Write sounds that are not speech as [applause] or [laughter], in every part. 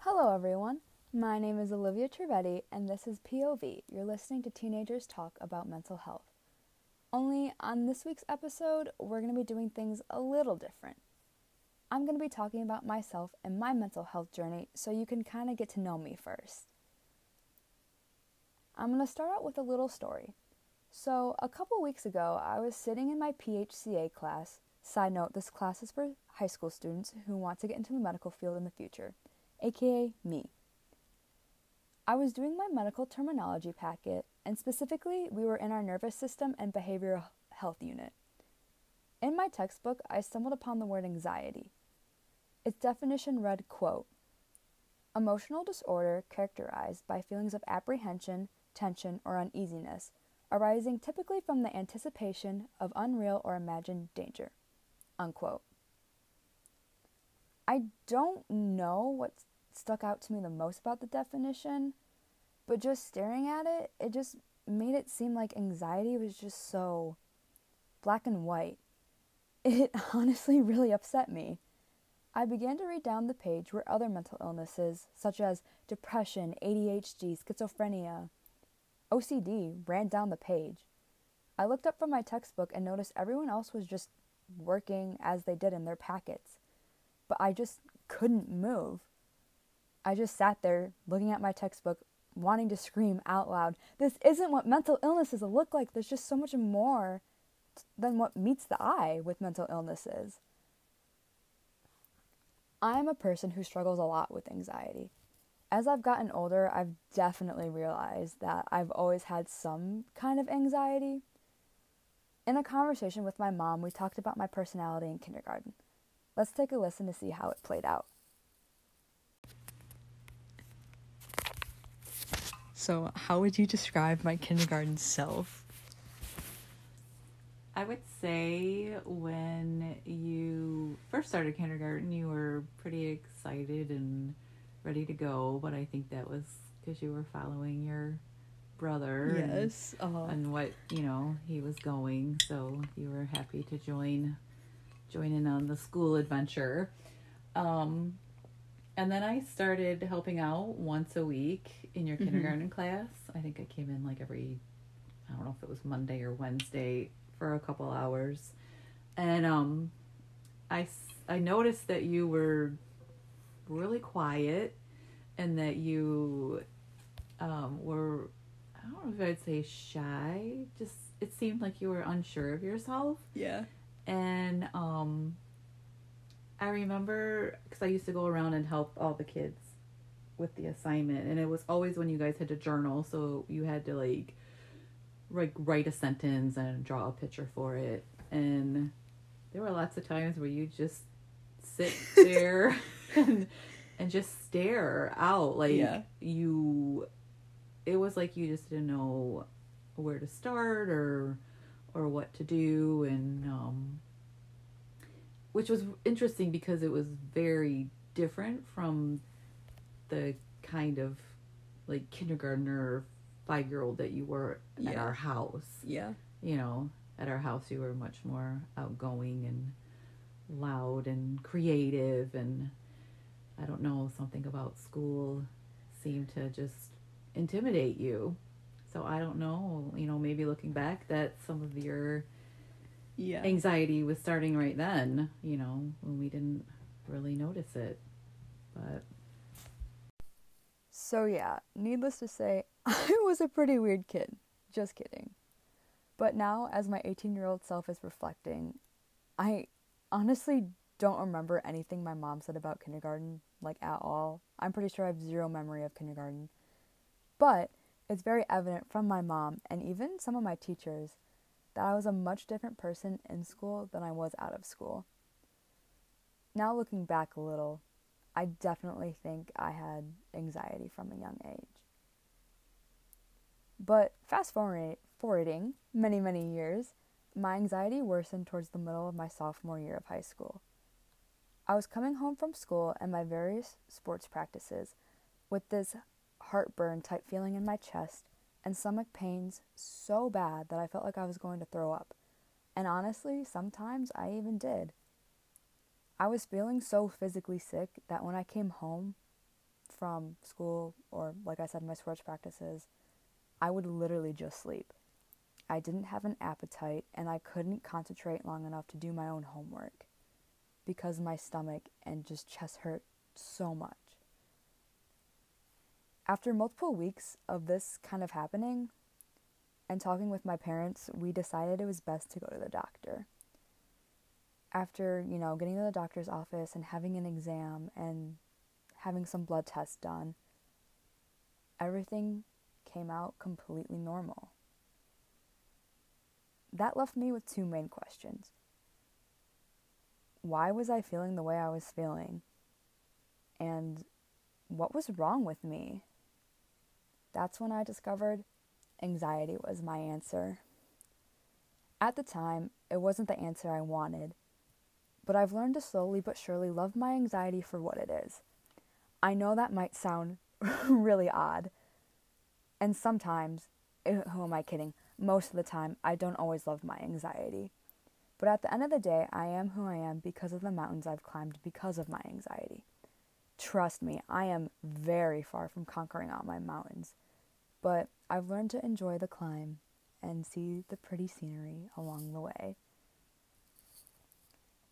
Hello, everyone. My name is Olivia Trevetti, and this is POV. You're listening to teenagers talk about mental health. Only on this week's episode, we're going to be doing things a little different. I'm going to be talking about myself and my mental health journey so you can kind of get to know me first. I'm going to start out with a little story. So, a couple weeks ago, I was sitting in my PHCA class. Side note, this class is for high school students who want to get into the medical field in the future, aka me. I was doing my medical terminology packet, and specifically, we were in our nervous system and behavioral health unit. In my textbook, I stumbled upon the word anxiety. Its definition read, quote, Emotional disorder characterized by feelings of apprehension, tension, or uneasiness, arising typically from the anticipation of unreal or imagined danger. Unquote. I don't know what stuck out to me the most about the definition, but just staring at it, it just made it seem like anxiety was just so black and white. It [laughs] honestly really upset me. I began to read down the page where other mental illnesses, such as depression, ADHD, schizophrenia, OCD, ran down the page. I looked up from my textbook and noticed everyone else was just working as they did in their packets. But I just couldn't move. I just sat there looking at my textbook, wanting to scream out loud, This isn't what mental illnesses look like. There's just so much more than what meets the eye with mental illnesses. I'm a person who struggles a lot with anxiety. As I've gotten older, I've definitely realized that I've always had some kind of anxiety. In a conversation with my mom, we talked about my personality in kindergarten. Let's take a listen to see how it played out. So, how would you describe my kindergarten self? I would say when you first started kindergarten, you were pretty excited and ready to go, but I think that was because you were following your brother Yes. and, uh, and what you know he was going, so you were happy to join join in on the school adventure. Um, and then I started helping out once a week in your Mhm. kindergarten class. I think I came in like every I don't know if it was Monday or Wednesday for a couple hours. And um I I noticed that you were really quiet and that you um were I don't know if I'd say shy. Just it seemed like you were unsure of yourself yeah. and um I remember because I used to go around and help all the kids with the assignment, and it was always when you guys had to journal, so you had to like like write a sentence and draw a picture for it, and there were lots of times where you just sit there and and just stare out like Yeah. you it was like you just didn't know where to start or or what to do and um which was interesting because it was very different from the kind of like kindergartner five year old that you were at our house Yeah. you know at our house you were much more outgoing and loud and creative and i don't know something about school seemed to just intimidate you so i don't know you know maybe looking back that some of your Yeah. anxiety was starting right then you know when we didn't really notice it but So, yeah, needless to say, [laughs] I was a pretty weird kid. Just kidding. But now, as my 18 year old self is reflecting, I honestly don't remember anything my mom said about kindergarten, like at all. I'm pretty sure I have zero memory of kindergarten. But it's very evident from my mom and even some of my teachers that I was a much different person in school than I was out of school. Now, looking back a little, I definitely think I had anxiety from a young age. But fast forwarding many, many years, my anxiety worsened towards the middle of my sophomore year of high school. I was coming home from school and my various sports practices with this heartburn type feeling in my chest and stomach pains so bad that I felt like I was going to throw up. And honestly, sometimes I even did. I was feeling so physically sick that when I came home from school or, like I said, my sports practices, I would literally just sleep. I didn't have an appetite and I couldn't concentrate long enough to do my own homework because my stomach and just chest hurt so much. After multiple weeks of this kind of happening and talking with my parents, we decided it was best to go to the doctor. After, you know, getting to the doctor's office and having an exam and having some blood tests done, everything came out completely normal. That left me with two main questions. Why was I feeling the way I was feeling? And what was wrong with me? That's when I discovered anxiety was my answer. At the time, it wasn't the answer I wanted, but I've learned to slowly but surely love my anxiety for what it is. I know that might sound [laughs] really odd, and sometimes, eh, who am I kidding? Most of the time, I don't always love my anxiety. But at the end of the day, I am who I am because of the mountains I've climbed because of my anxiety. Trust me, I am very far from conquering all my mountains, but I've learned to enjoy the climb and see the pretty scenery along the way.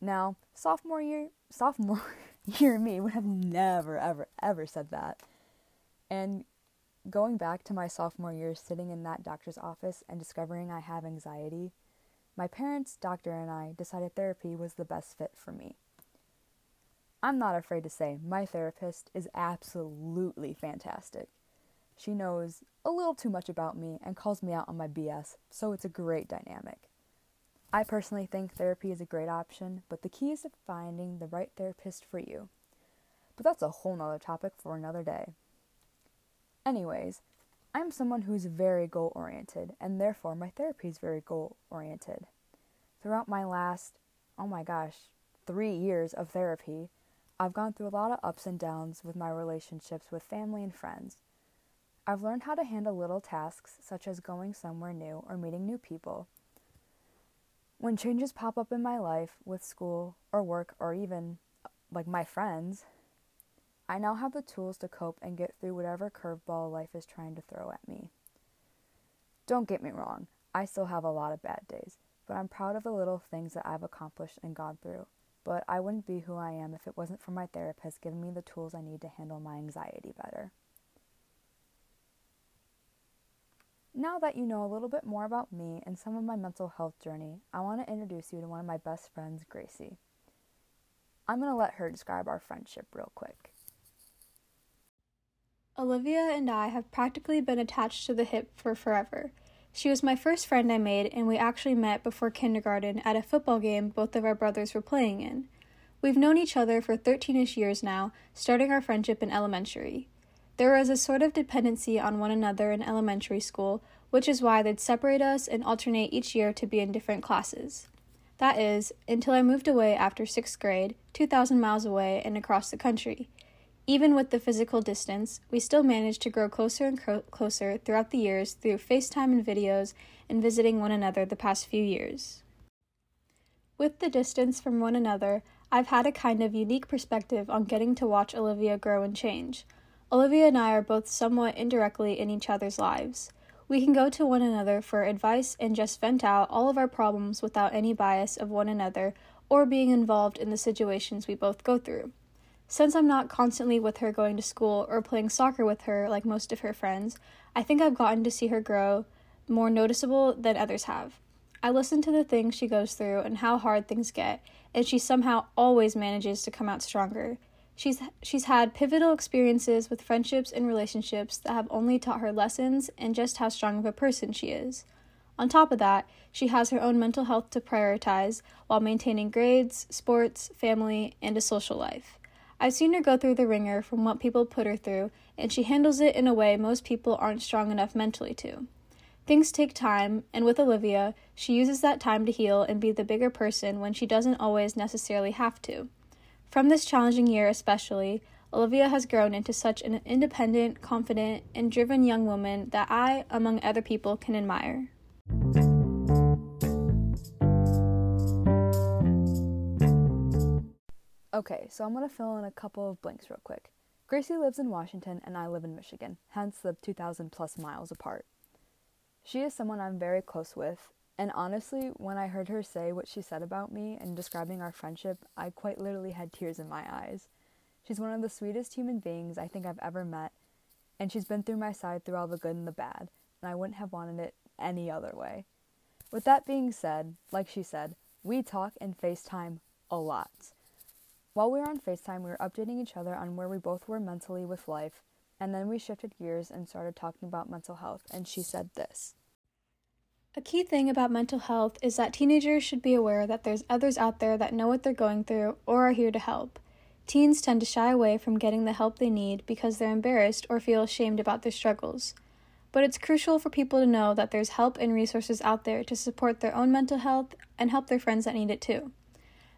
Now, sophomore year, sophomore [laughs] year me would have never, ever, ever said that. And going back to my sophomore year, sitting in that doctor's office and discovering I have anxiety, my parents, doctor, and I decided therapy was the best fit for me. I'm not afraid to say my therapist is absolutely fantastic. She knows a little too much about me and calls me out on my BS, so it's a great dynamic. I personally think therapy is a great option, but the key is finding the right therapist for you. But that's a whole nother topic for another day. Anyways, I'm someone who's very goal oriented, and therefore my therapy is very goal oriented. Throughout my last, oh my gosh, three years of therapy, I've gone through a lot of ups and downs with my relationships with family and friends. I've learned how to handle little tasks such as going somewhere new or meeting new people. When changes pop up in my life with school or work or even like my friends, I now have the tools to cope and get through whatever curveball life is trying to throw at me. Don't get me wrong, I still have a lot of bad days, but I'm proud of the little things that I've accomplished and gone through but I wouldn't be who I am if it wasn't for my therapist giving me the tools I need to handle my anxiety better. Now that you know a little bit more about me and some of my mental health journey, I want to introduce you to one of my best friends, Gracie. I'm going to let her describe our friendship real quick. Olivia and I have practically been attached to the hip for forever. She was my first friend I made, and we actually met before kindergarten at a football game both of our brothers were playing in. We've known each other for 13 ish years now, starting our friendship in elementary. There was a sort of dependency on one another in elementary school, which is why they'd separate us and alternate each year to be in different classes. That is, until I moved away after sixth grade, 2,000 miles away and across the country. Even with the physical distance, we still managed to grow closer and cro- closer throughout the years through FaceTime and videos and visiting one another the past few years. With the distance from one another, I've had a kind of unique perspective on getting to watch Olivia grow and change. Olivia and I are both somewhat indirectly in each other's lives. We can go to one another for advice and just vent out all of our problems without any bias of one another or being involved in the situations we both go through. Since I'm not constantly with her going to school or playing soccer with her like most of her friends, I think I've gotten to see her grow more noticeable than others have. I listen to the things she goes through and how hard things get, and she somehow always manages to come out stronger. She's she's had pivotal experiences with friendships and relationships that have only taught her lessons and just how strong of a person she is. On top of that, she has her own mental health to prioritize while maintaining grades, sports, family, and a social life. I've seen her go through the wringer from what people put her through, and she handles it in a way most people aren't strong enough mentally to. Things take time, and with Olivia, she uses that time to heal and be the bigger person when she doesn't always necessarily have to. From this challenging year, especially, Olivia has grown into such an independent, confident, and driven young woman that I, among other people, can admire. Okay, so I'm gonna fill in a couple of blanks real quick. Gracie lives in Washington and I live in Michigan, hence the 2,000 plus miles apart. She is someone I'm very close with, and honestly, when I heard her say what she said about me and describing our friendship, I quite literally had tears in my eyes. She's one of the sweetest human beings I think I've ever met, and she's been through my side through all the good and the bad, and I wouldn't have wanted it any other way. With that being said, like she said, we talk and FaceTime a lot. While we were on FaceTime, we were updating each other on where we both were mentally with life, and then we shifted gears and started talking about mental health, and she said this. A key thing about mental health is that teenagers should be aware that there's others out there that know what they're going through or are here to help. Teens tend to shy away from getting the help they need because they're embarrassed or feel ashamed about their struggles. But it's crucial for people to know that there's help and resources out there to support their own mental health and help their friends that need it too.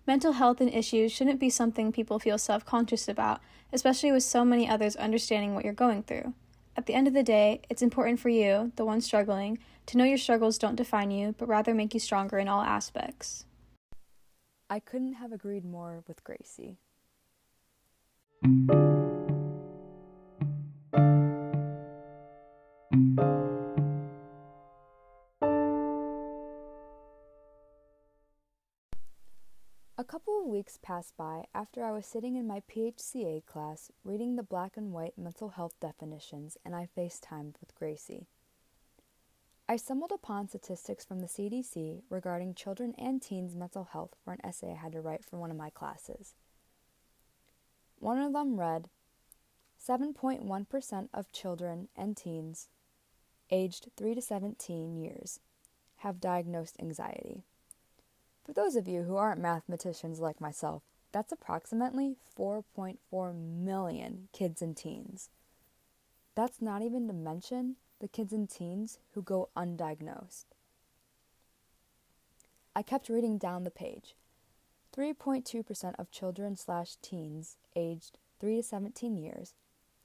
Mental health and issues shouldn't be something people feel self conscious about, especially with so many others understanding what you're going through. At the end of the day, it's important for you, the one struggling, to know your struggles don't define you, but rather make you stronger in all aspects. I couldn't have agreed more with Gracie. Of weeks passed by after I was sitting in my PHCA class reading the black and white mental health definitions and I FaceTimed with Gracie. I stumbled upon statistics from the CDC regarding children and teens' mental health for an essay I had to write for one of my classes. One of them read 7.1% of children and teens aged 3 to 17 years have diagnosed anxiety. For those of you who aren't mathematicians like myself, that's approximately 4.4 million kids and teens. That's not even to mention the kids and teens who go undiagnosed. I kept reading down the page. 3.2% of children slash teens aged 3 to 17 years,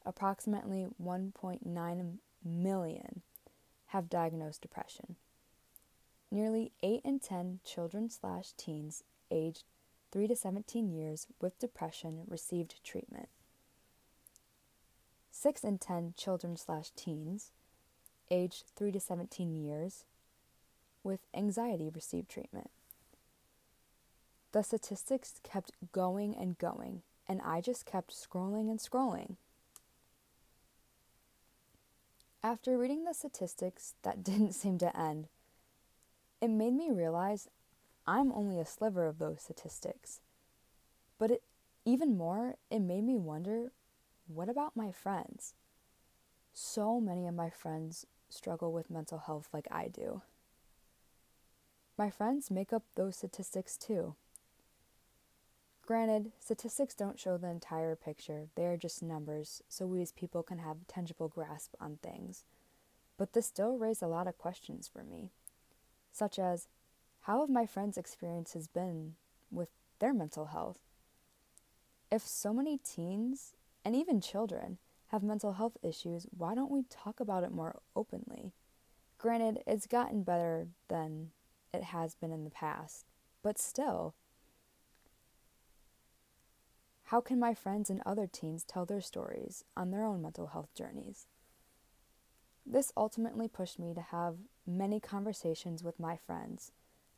approximately 1.9 million, have diagnosed depression. Nearly 8 in 10 children slash teens aged 3 to 17 years with depression received treatment. 6 in 10 children slash teens aged 3 to 17 years with anxiety received treatment. The statistics kept going and going, and I just kept scrolling and scrolling. After reading the statistics that [laughs] didn't seem to end, it made me realize I'm only a sliver of those statistics. But it, even more, it made me wonder what about my friends? So many of my friends struggle with mental health like I do. My friends make up those statistics too. Granted, statistics don't show the entire picture, they are just numbers, so we as people can have a tangible grasp on things. But this still raised a lot of questions for me such as how have my friends' experiences been with their mental health? If so many teens and even children have mental health issues, why don't we talk about it more openly? Granted, it's gotten better than it has been in the past, but still, how can my friends and other teens tell their stories on their own mental health journeys? This ultimately pushed me to have many conversations with my friends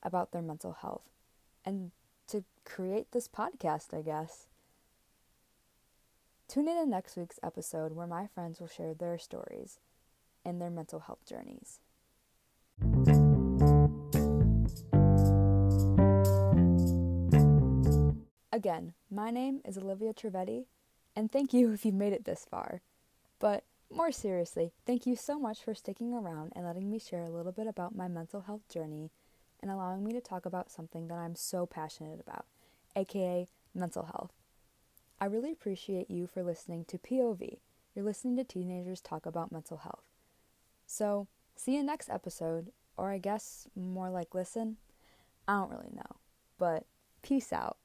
about their mental health and to create this podcast, I guess. Tune in to next week's episode where my friends will share their stories and their mental health journeys. Again, my name is Olivia Trevetti, and thank you if you've made it this far. But more seriously, thank you so much for sticking around and letting me share a little bit about my mental health journey and allowing me to talk about something that I'm so passionate about, aka mental health. I really appreciate you for listening to POV. You're listening to teenagers talk about mental health. So, see you next episode, or I guess more like listen. I don't really know, but peace out.